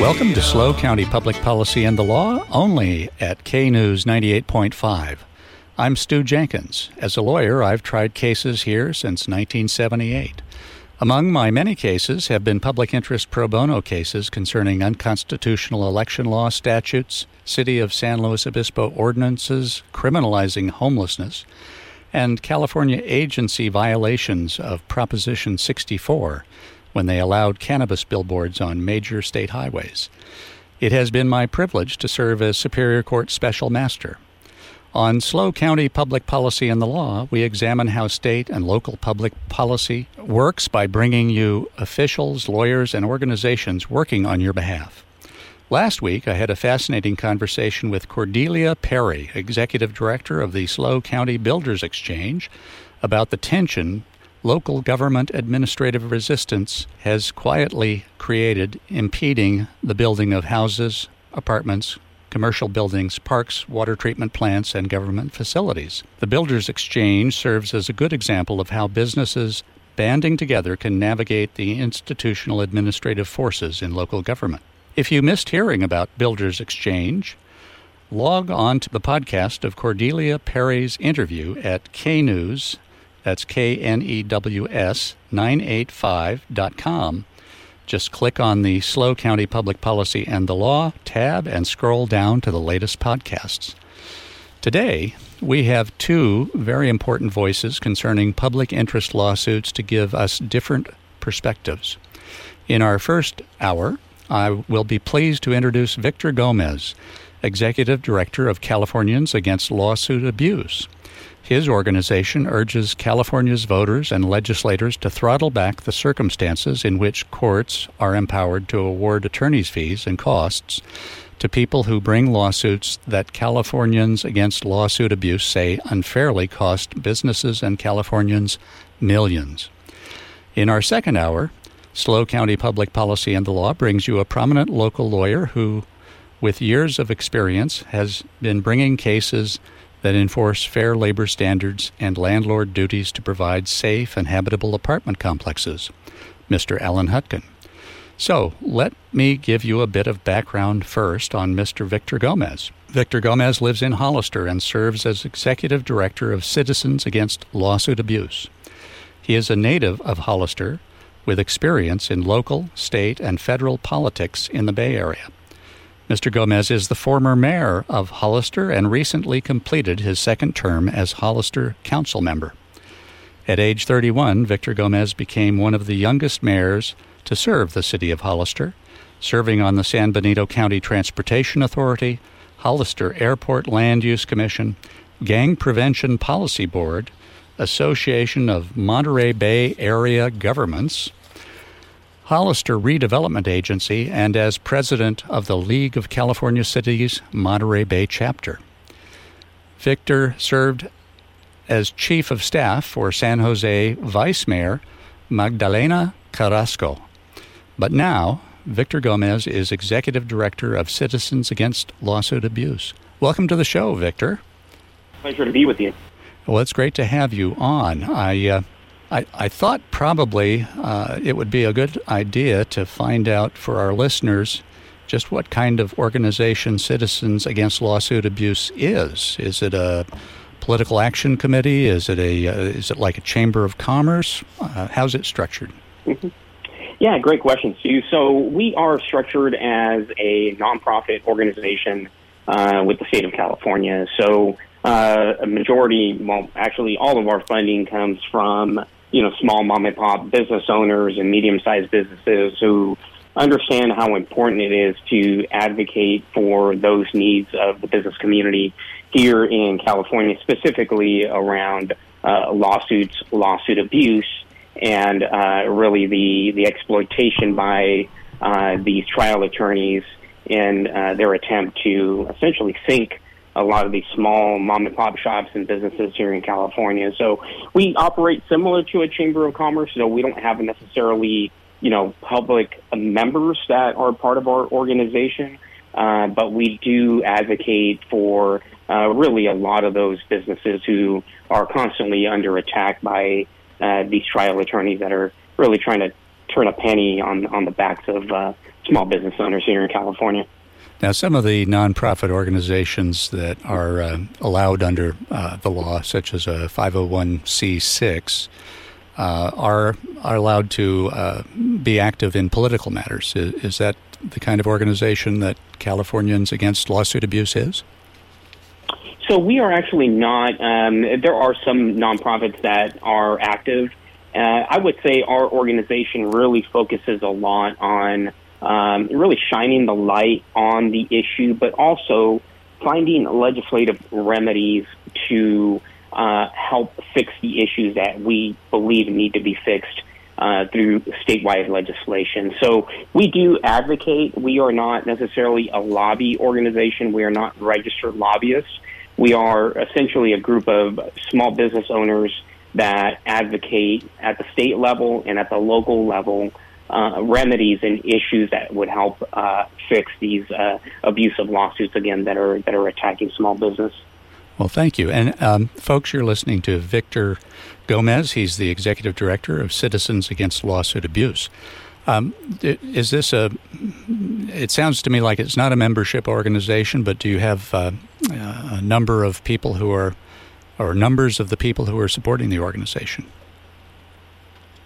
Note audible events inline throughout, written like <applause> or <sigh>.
Welcome to SLO County Public Policy and the Law, only at K News 98.5. I'm Stu Jenkins. As a lawyer, I've tried cases here since 1978. Among my many cases have been public interest pro bono cases concerning unconstitutional election law statutes, City of San Luis Obispo ordinances criminalizing homelessness, and California agency violations of Proposition 64 when they allowed cannabis billboards on major state highways. It has been my privilege to serve as Superior Court Special Master. On SLO County Public Policy and the Law, we examine how state and local public policy works by bringing you officials, lawyers, and organizations working on your behalf. Last week, I had a fascinating conversation with Cordelia Perry, Executive Director of the SLO County Builders Exchange, about the tension local government administrative resistance has quietly created impeding the building of houses, apartments, commercial buildings, parks, water treatment plants, and government facilities. The Builders Exchange serves as a good example of how businesses banding together can navigate the institutional administrative forces in local government. If you missed hearing about Builders Exchange, log on to the podcast of Cordelia Perry's interview at knews that's K N E W S 985.com. Just click on the SLO County Public Policy and the Law tab and scroll down to the latest podcasts. Today, we have two very important voices concerning public interest lawsuits to give us different perspectives. In our first hour, I will be pleased to introduce Victor Gomez, Executive Director of Californians Against Lawsuit Abuse. His organization urges California's voters and legislators to throttle back the circumstances in which courts are empowered to award attorney's fees and costs to people who bring lawsuits that Californians against lawsuit abuse say unfairly cost businesses and Californians millions. In our second hour, SLO County Public Policy and the Law brings you a prominent local lawyer who, with years of experience, has been bringing cases that enforce fair labor standards and landlord duties to provide safe and habitable apartment complexes, Mr. Alan Hutkin. So, let me give you a bit of background first on Mr. Victor Gomez. Victor Gomez lives in Hollister and serves as Executive Director of Citizens Against Lawsuit Abuse. He is a native of Hollister with experience in local, state, and federal politics in the Bay Area. Mr. Gomez is the former mayor of Hollister and recently completed his second term as Hollister council member. At age 31, Victor Gomez became one of the youngest mayors to serve the city of Hollister, serving on the San Benito County Transportation Authority, Hollister Airport Land Use Commission, Gang Prevention Policy Board, Association of Monterey Bay Area Governments, Hollister Redevelopment Agency and as president of the League of California Cities Monterey Bay chapter. Victor served as chief of staff for San Jose Vice Mayor Magdalena Carrasco. But now, Victor Gomez is executive director of Citizens Against Lawsuit Abuse. Welcome to the show, Victor. Pleasure to be with you. Well, it's great to have you on. I uh, I, I thought probably uh, it would be a good idea to find out for our listeners just what kind of organization Citizens Against Lawsuit Abuse is. Is it a political action committee? Is it a uh, is it like a chamber of commerce? Uh, how's it structured? Mm-hmm. Yeah, great question, Sue. So we are structured as a nonprofit organization uh, with the state of California. So uh, a majority, well, actually, all of our funding comes from you know, small mom and pop business owners and medium sized businesses who understand how important it is to advocate for those needs of the business community here in California, specifically around uh, lawsuits, lawsuit abuse, and uh, really the, the exploitation by uh, these trial attorneys in uh, their attempt to essentially sink a lot of these small mom and pop shops and businesses here in California. So we operate similar to a chamber of commerce, so we don't have necessarily you know public members that are part of our organization, uh, but we do advocate for uh, really a lot of those businesses who are constantly under attack by uh, these trial attorneys that are really trying to turn a penny on on the backs of uh, small business owners here in California. Now, some of the nonprofit organizations that are uh, allowed under uh, the law, such as a 501c6, uh, are are allowed to uh, be active in political matters. Is, is, that the kind of organization that Californians Against Lawsuit Abuse is? So we are actually not. Um, there are some nonprofits that are active. Uh, I would say our organization really focuses a lot on um, really shining the light on the issue, but also finding legislative remedies to uh, help fix the issues that we believe need to be fixed uh, through statewide legislation. So we do advocate. We are not necessarily a lobby organization. We are not registered lobbyists. We are essentially a group of small business owners that advocate at the state level and at the local level uh, remedies and issues that would help uh, fix these uh, abusive lawsuits again that are that are attacking small business. Well, thank you. And um, folks, you're listening to Victor Gomez. He's the executive director of Citizens Against Lawsuit Abuse. Um, is this a? It sounds to me like it's not a membership organization, but do you have uh, a number of people who are, or numbers of the people who are supporting the organization?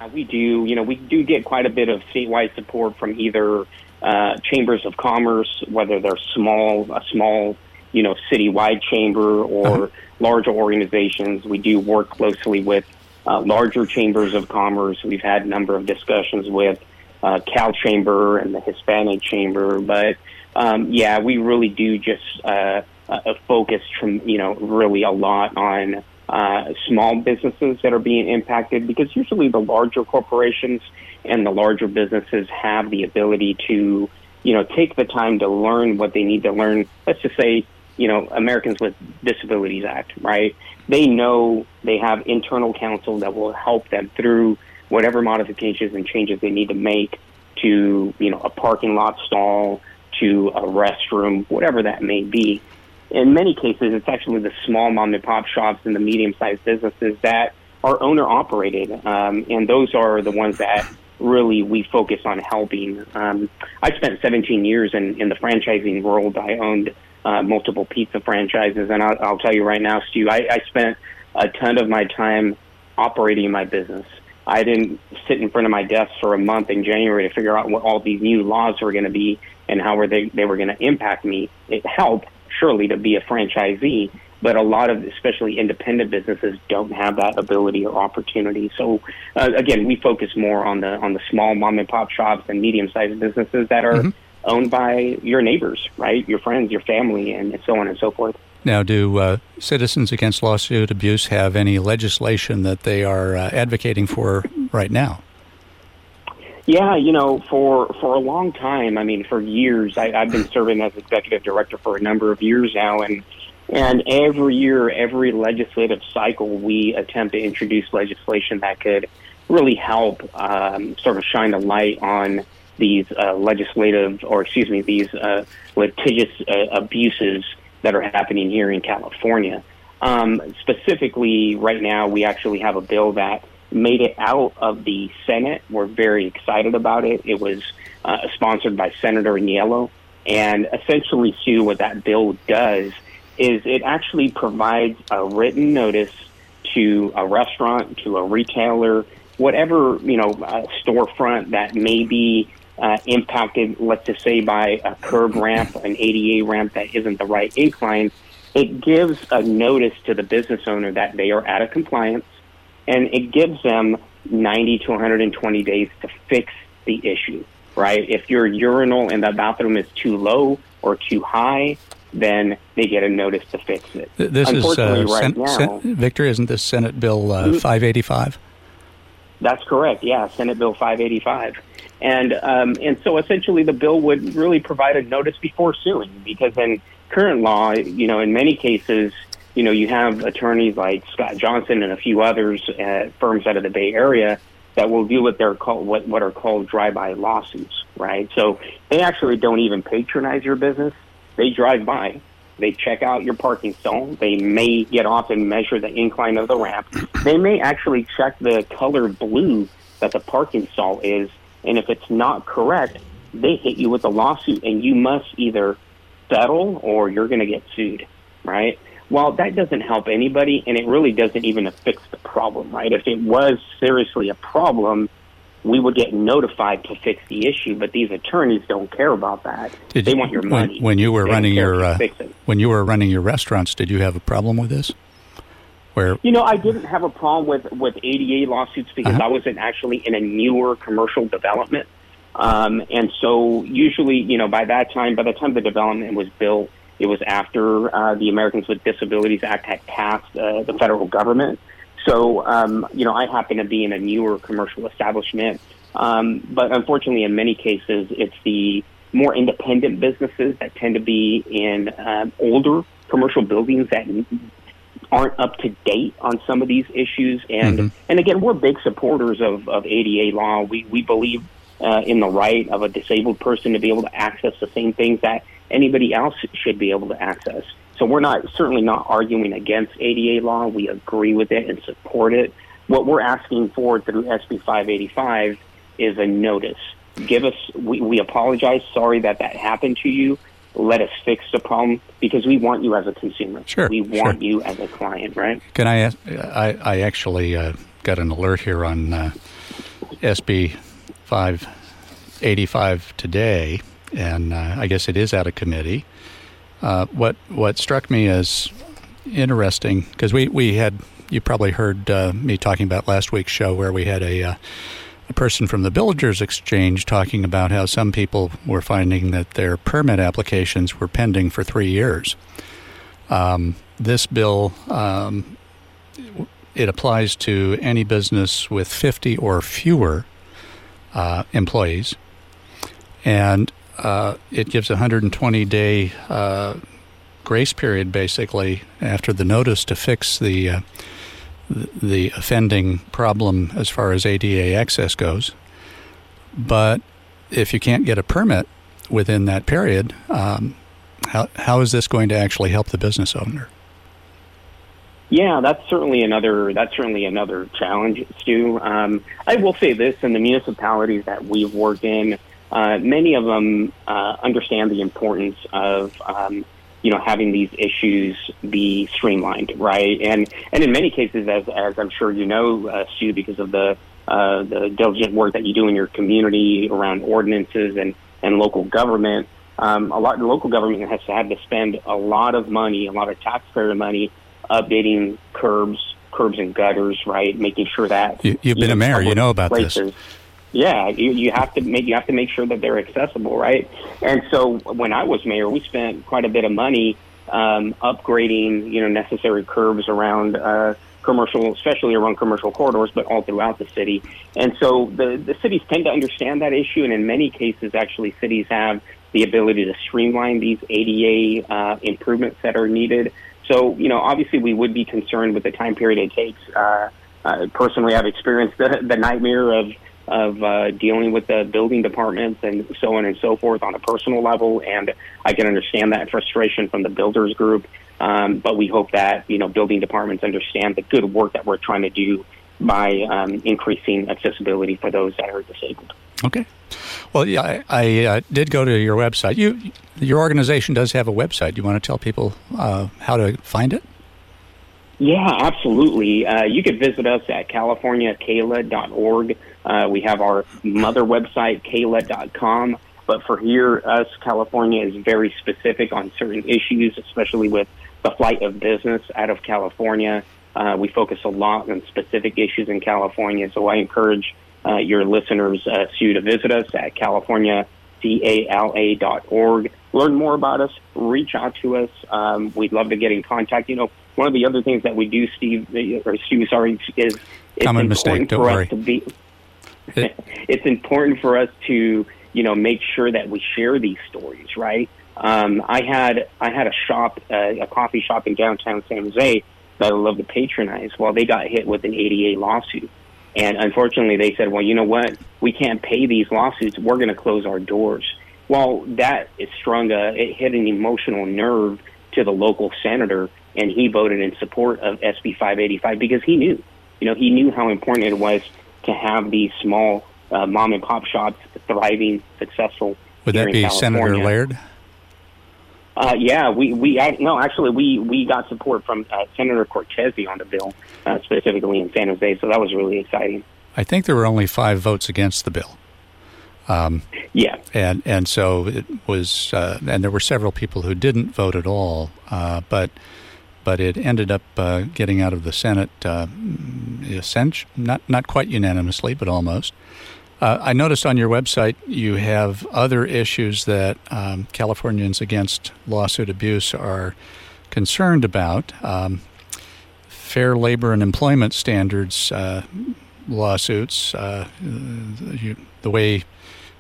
Uh, we do. You know, we do get quite a bit of statewide support from either uh, chambers of commerce, whether they're small, a small, you know, citywide chamber or uh-huh. larger organizations. We do work closely with uh, larger chambers of commerce. We've had a number of discussions with uh, Cal Chamber and the Hispanic Chamber. But um, yeah, we really do just uh, uh, focus from you know really a lot on uh, small businesses that are being impacted because usually the larger corporations and the larger businesses have the ability to you know take the time to learn what they need to learn. Let's just say you know Americans with Disabilities Act, right? They know they have internal counsel that will help them through whatever modifications and changes they need to make to, you know, a parking lot stall, to a restroom, whatever that may be. In many cases, it's actually the small mom and pop shops and the medium sized businesses that are owner operated. Um, and those are the ones that really we focus on helping. Um, I spent 17 years in, in the franchising world. I owned uh, multiple pizza franchises. And I'll, I'll tell you right now, Stu, I, I spent a ton of my time operating my business. I didn't sit in front of my desk for a month in January to figure out what all these new laws were going to be and how were they they were going to impact me. It helped surely to be a franchisee, but a lot of especially independent businesses don't have that ability or opportunity. So uh, again, we focus more on the on the small mom and pop shops and medium sized businesses that are mm-hmm. owned by your neighbors, right? Your friends, your family, and so on and so forth. Now, do uh, Citizens Against Lawsuit Abuse have any legislation that they are uh, advocating for right now? Yeah, you know, for for a long time, I mean, for years, I, I've been serving as executive director for a number of years now, and and every year, every legislative cycle, we attempt to introduce legislation that could really help um, sort of shine a light on these uh, legislative, or excuse me, these uh, litigious uh, abuses that are happening here in California. Um, specifically, right now, we actually have a bill that made it out of the Senate. We're very excited about it. It was uh, sponsored by Senator Niello. And essentially, Sue, what that bill does is it actually provides a written notice to a restaurant, to a retailer, whatever, you know, storefront that may be uh, impacted, let's just say, by a curb ramp, an ADA ramp that isn't the right incline, it gives a notice to the business owner that they are out of compliance, and it gives them 90 to 120 days to fix the issue, right? If your urinal in the bathroom is too low or too high, then they get a notice to fix it. This is uh, right Sen- now, Sen- Victor. Isn't this Senate Bill uh, 585? That's correct. Yeah, Senate Bill 585. And um, and so essentially, the bill would really provide a notice before suing, because in current law, you know, in many cases, you know, you have attorneys like Scott Johnson and a few others at firms out of the Bay Area that will deal with their called what what are called drive-by lawsuits, right? So they actually don't even patronize your business; they drive by, they check out your parking stall. They may get off and measure the incline of the ramp. They may actually check the color blue that the parking stall is, and if it's not correct, they hit you with a lawsuit, and you must either settle or you're going to get sued, right? Well, that doesn't help anybody, and it really doesn't even fix the problem, right? If it was seriously a problem, we would get notified to fix the issue. But these attorneys don't care about that. Did they you- want your when- money. When, you were They running your uh, when you were running your restaurants, did you have a problem with this? Where You know, I didn't have a problem with with ADA lawsuits because Uh-huh. I wasn't actually in a newer commercial development, um, and so usually, you know, by that time, by the time the development was built, it was after uh, the Americans with Disabilities Act had passed uh, the federal government. So, um, you know, I happen to be in a newer commercial establishment, um, but unfortunately, in many cases, it's the more independent businesses that tend to be in um, older commercial buildings that aren't up to date on some of these issues. And Mhm. and again, we're big supporters of, of ADA law. We we believe uh, in the right of a disabled person to be able to access the same things that anybody else should be able to access. So we're not certainly not arguing against ADA law. We agree with it and support it. What we're asking for through SB 585 is a notice. Give us. We, we apologize. Sorry that that happened to you. Let us fix the problem because we want you as a consumer. Sure, We want sure. you as a client, right? Can I ask? I, I actually uh, got an alert here on uh, SB 585 today, and uh, I guess it is out of committee. Uh, what what struck me as interesting because we, we had you probably heard uh, me talking about last week's show where we had a uh, a person from the Builders Exchange talking about how some people were finding that their permit applications were pending for three years. Um, this bill um, it applies to any business with 50 or fewer uh, employees, and uh, it gives a 120 day uh, grace period basically after the notice to fix the uh, the offending problem as far as ADA access goes. But if you can't get a permit within that period, um, how, how is this going to actually help the business owner? Yeah, that's certainly another that's certainly another challenge, Stu. Um, I will say this: in the municipalities that we've worked in, uh, many of them uh, understand the importance of um, you know having these issues be streamlined, right? And and in many cases, as as I'm sure you know, uh, Stu, because of the uh, the diligent work that you do in your community around ordinances and and local government. Um, a lot local government has had to spend a lot of money, a lot of taxpayer money, updating curbs, curbs and gutters, right? Making sure that You- you've been know, a mayor, you know about this. Yeah, you, you have to make you have to make sure that they're accessible, right? And so when I was mayor, we spent quite a bit of money um, upgrading, you know, necessary curbs around uh, commercial, especially around commercial corridors, but all throughout the city. And so the the cities tend to understand that issue, and in many cases, actually, cities have the ability to streamline these ADA uh, improvements that are needed. So, you know, obviously, we would be concerned with the time period it takes. Uh, uh, personally, I've experienced the, the nightmare of of uh, dealing with the building departments and so on and so forth on a personal level, and I can understand that frustration from the builders group. Um, but we hope that you know building departments understand the good work that we're trying to do by um, increasing accessibility for those that are disabled. Okay. Well, yeah, I, I uh, did go to your website. You, your organization does have a website. Do you want to tell people uh, how to find it? Yeah, absolutely. Uh, you could visit us at californiacala.org. Uh, we have our mother website, cala.com. But for here, us, California is very specific on certain issues, especially with the flight of business out of California. Uh, we focus a lot on specific issues in California. So I encourage uh, your listeners, uh, Sue, to visit us at California cala.org. Learn more about us. Reach out to us. Um, we'd love to get in contact. You know, one of the other things that we do, Steve, or Stu, sorry, is it's Common mistake, don't for worry. us to be. <laughs> it's important for us to you know make sure that we share these stories, right? Um, I had I had a shop, uh, a coffee shop in downtown San Jose that I love to patronize. Well, they got hit with an ADA lawsuit, and unfortunately, they said, "Well, you know what? We can't pay these lawsuits. We're going to close our doors." Well, that is strung a it hit an emotional nerve to the local senator, and he voted in support of SB 585 because he knew, you know, he knew how important it was to have these small uh, mom and pop shops thriving, successful. Would that be Senator Laird? Uh, yeah, we we no, actually we we got support from uh, Senator Cortese on the bill, uh, specifically in San Jose. So that was really exciting. I think there were only five votes against the bill. Um, yeah, and and so it was, uh, and there were several people who didn't vote at all, uh, but but it ended up uh, getting out of the Senate, uh, not not quite unanimously, but almost. Uh, I noticed on your website you have other issues that um, Californians against lawsuit abuse are concerned about. Um, fair labor and employment standards uh, lawsuits. Uh, you, the way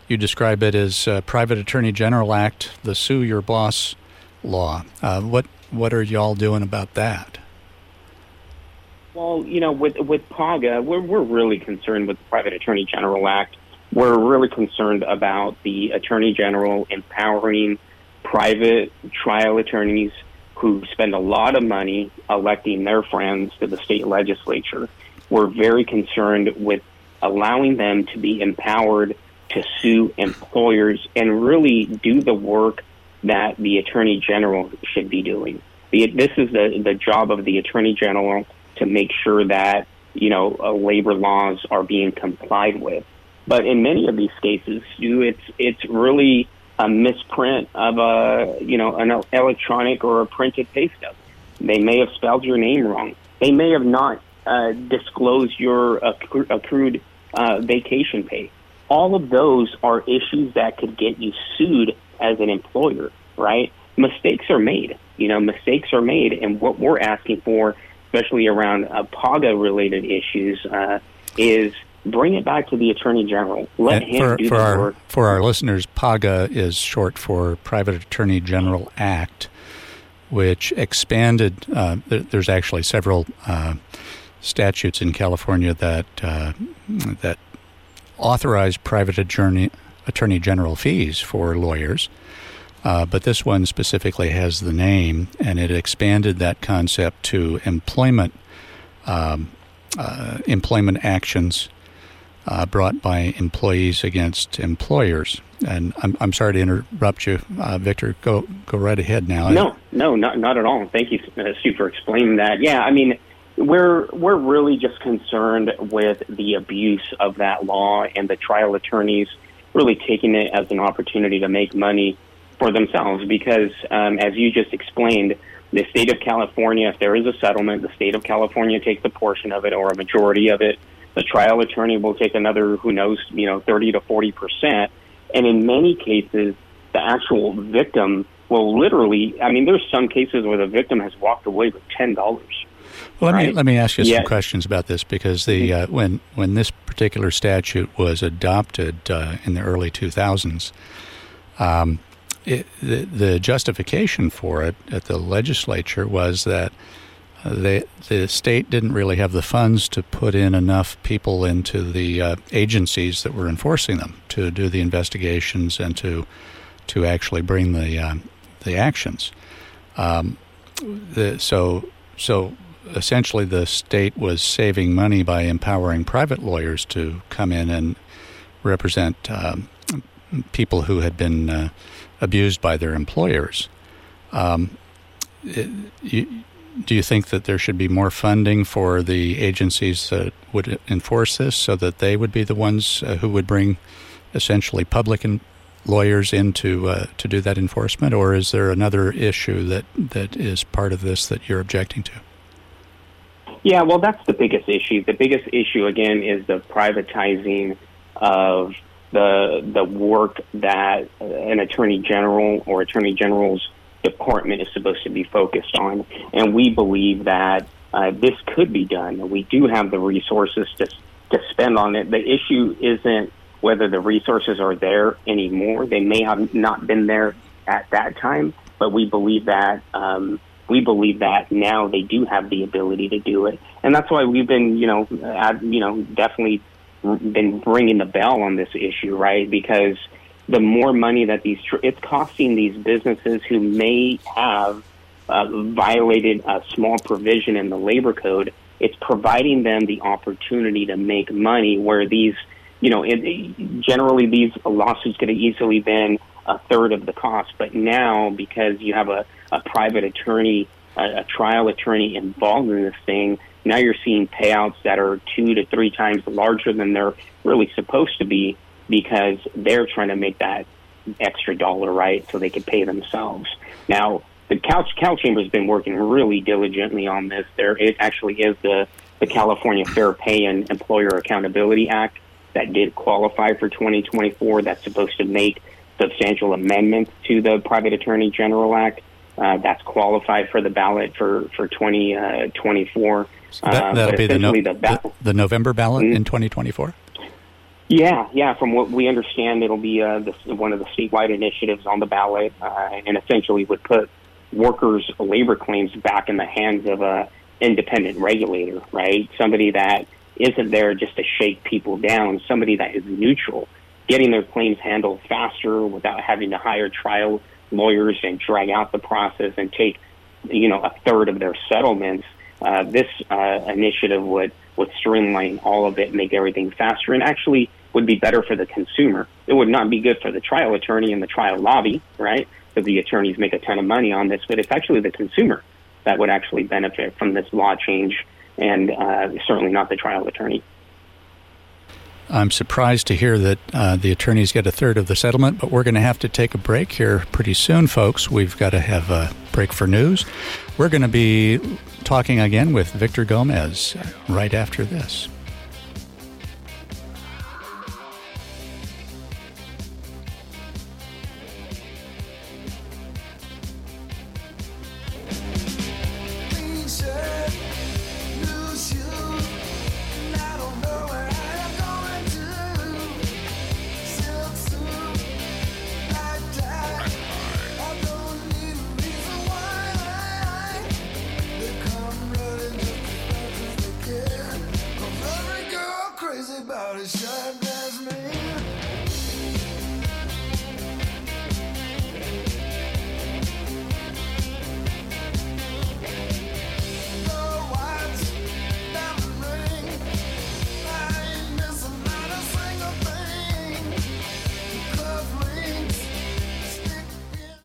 you describe it as uh, Private Attorney General Act, the Sue Your Boss law. Uh, what what are y'all doing about that? Well, you know, with with PAGA, we're we're really concerned with the Private Attorney General Act. We're really concerned about the Attorney General empowering private trial attorneys who spend a lot of money electing their friends to the state legislature. We're very concerned with allowing them to be empowered to sue employers and really do the work that the Attorney General should be doing. This is the, the job of the Attorney General to make sure that you know uh, labor laws are being complied with. But in many of these cases, you, it's it's really a misprint of a you know an electronic or a printed pay stub. They may have spelled your name wrong. They may have not uh, disclosed your accru- accrued uh, vacation pay. All of those are issues that could get you sued as an employer, right? Mistakes are made. You know, mistakes are made, and what we're asking for especially around uh, PAGA related issues, uh, is bring it back to the Attorney General. Let and him for, do for the our, work. For our listeners, PAGA is short for Private Attorney General Act, which expanded. Uh, there's actually several uh, statutes in California that uh, that authorize private attorney attorney general fees for lawyers. Uh, but this one specifically has the name, and it expanded that concept to employment um, uh, employment actions uh, brought by employees against employers. And I'm, I'm sorry to interrupt you, uh, Victor. Go go right ahead now. No, no, not not at all. Thank you, uh, Sue, for explaining that. Yeah, I mean. We're we're really just concerned with the abuse of that law and the trial attorneys really taking it as an opportunity to make money for themselves because, um, as you just explained, the state of California, if there is a settlement, the state of California takes a portion of it or a majority of it. The trial attorney will take another, who knows, you know, 30 to 40 percent. And in many cases, the actual victim will literally, I mean, there's some cases where the victim has walked away with $10. Well, let right? me let me ask you yeah. some questions about this because the uh, when when this particular statute was adopted uh, in the early 2000s, um, it, the, the justification for it at the legislature was that uh, they, the state didn't really have the funds to put in enough people into the uh, agencies that were enforcing them to do the investigations and to to actually bring the uh, the actions. Um, the, so so essentially, the state was saving money by empowering private lawyers to come in and represent um, people who had been uh, abused by their employers. Um, it, you, do you think that there should be more funding for the agencies that would enforce this so that they would be the ones uh, who would bring essentially public and lawyers in to, uh, to do that enforcement, or is there another issue that, that is part of this that you're objecting to? Yeah, well, that's the biggest issue. The biggest issue, again, is the privatizing of the the work that an attorney general or attorney general's department is supposed to be focused on, and we believe that uh, this could be done. We do have the resources to to spend on it. The issue isn't whether the resources are there anymore. They may have not been there at that time, but we believe that um, we believe that now they do have the ability to do it, and that's why we've been, you know, ad, you know, definitely been ringing the bell on this issue, right? Because the more money that these it's costing these businesses who may have uh, violated a small provision in the labor code. It's providing them the opportunity to make money where these, you know, it, generally these lawsuits could have easily been a third of the cost, but now because you have a, a private attorney, a, a trial attorney involved in this thing, now you're seeing payouts that are two to three times larger than they're really supposed to be because they're trying to make that extra dollar right so they can pay themselves. Now, the Cal, Cal Chamber has been working really diligently on this. There, it actually is the the California Fair Pay and Employer Accountability Act that did qualify for 2024. That's supposed to make substantial amendments to the Private Attorney General Act. Uh, that's qualified for the ballot for for 2024. So that, will uh, be the, no, the, the, the, November ballot mm-hmm. in 2024. Yeah, yeah. From what we understand, it'll be uh, one of the statewide initiatives on the ballot, uh, and essentially would put workers' labor claims back in the hands of a independent regulator, right? Somebody that isn't there just to shake people down, somebody that is neutral, getting their claims handled faster without having to hire trial lawyers and drag out the process and take, you know, a third of their settlements. Uh, this uh, initiative would would streamline all of it, make everything faster, and actually would be better for the consumer. It would not be good for the trial attorney and the trial lobby, right? Because the attorneys make a ton of money on this, but it's actually the consumer that would actually benefit from this law change, and uh, certainly not the trial attorney. I'm surprised to hear that uh, the attorneys get a third of the settlement, but we're going to have to take a break here pretty soon, folks. We've got to have a break for news. We're going to be talking again with Victor Gomez right after this.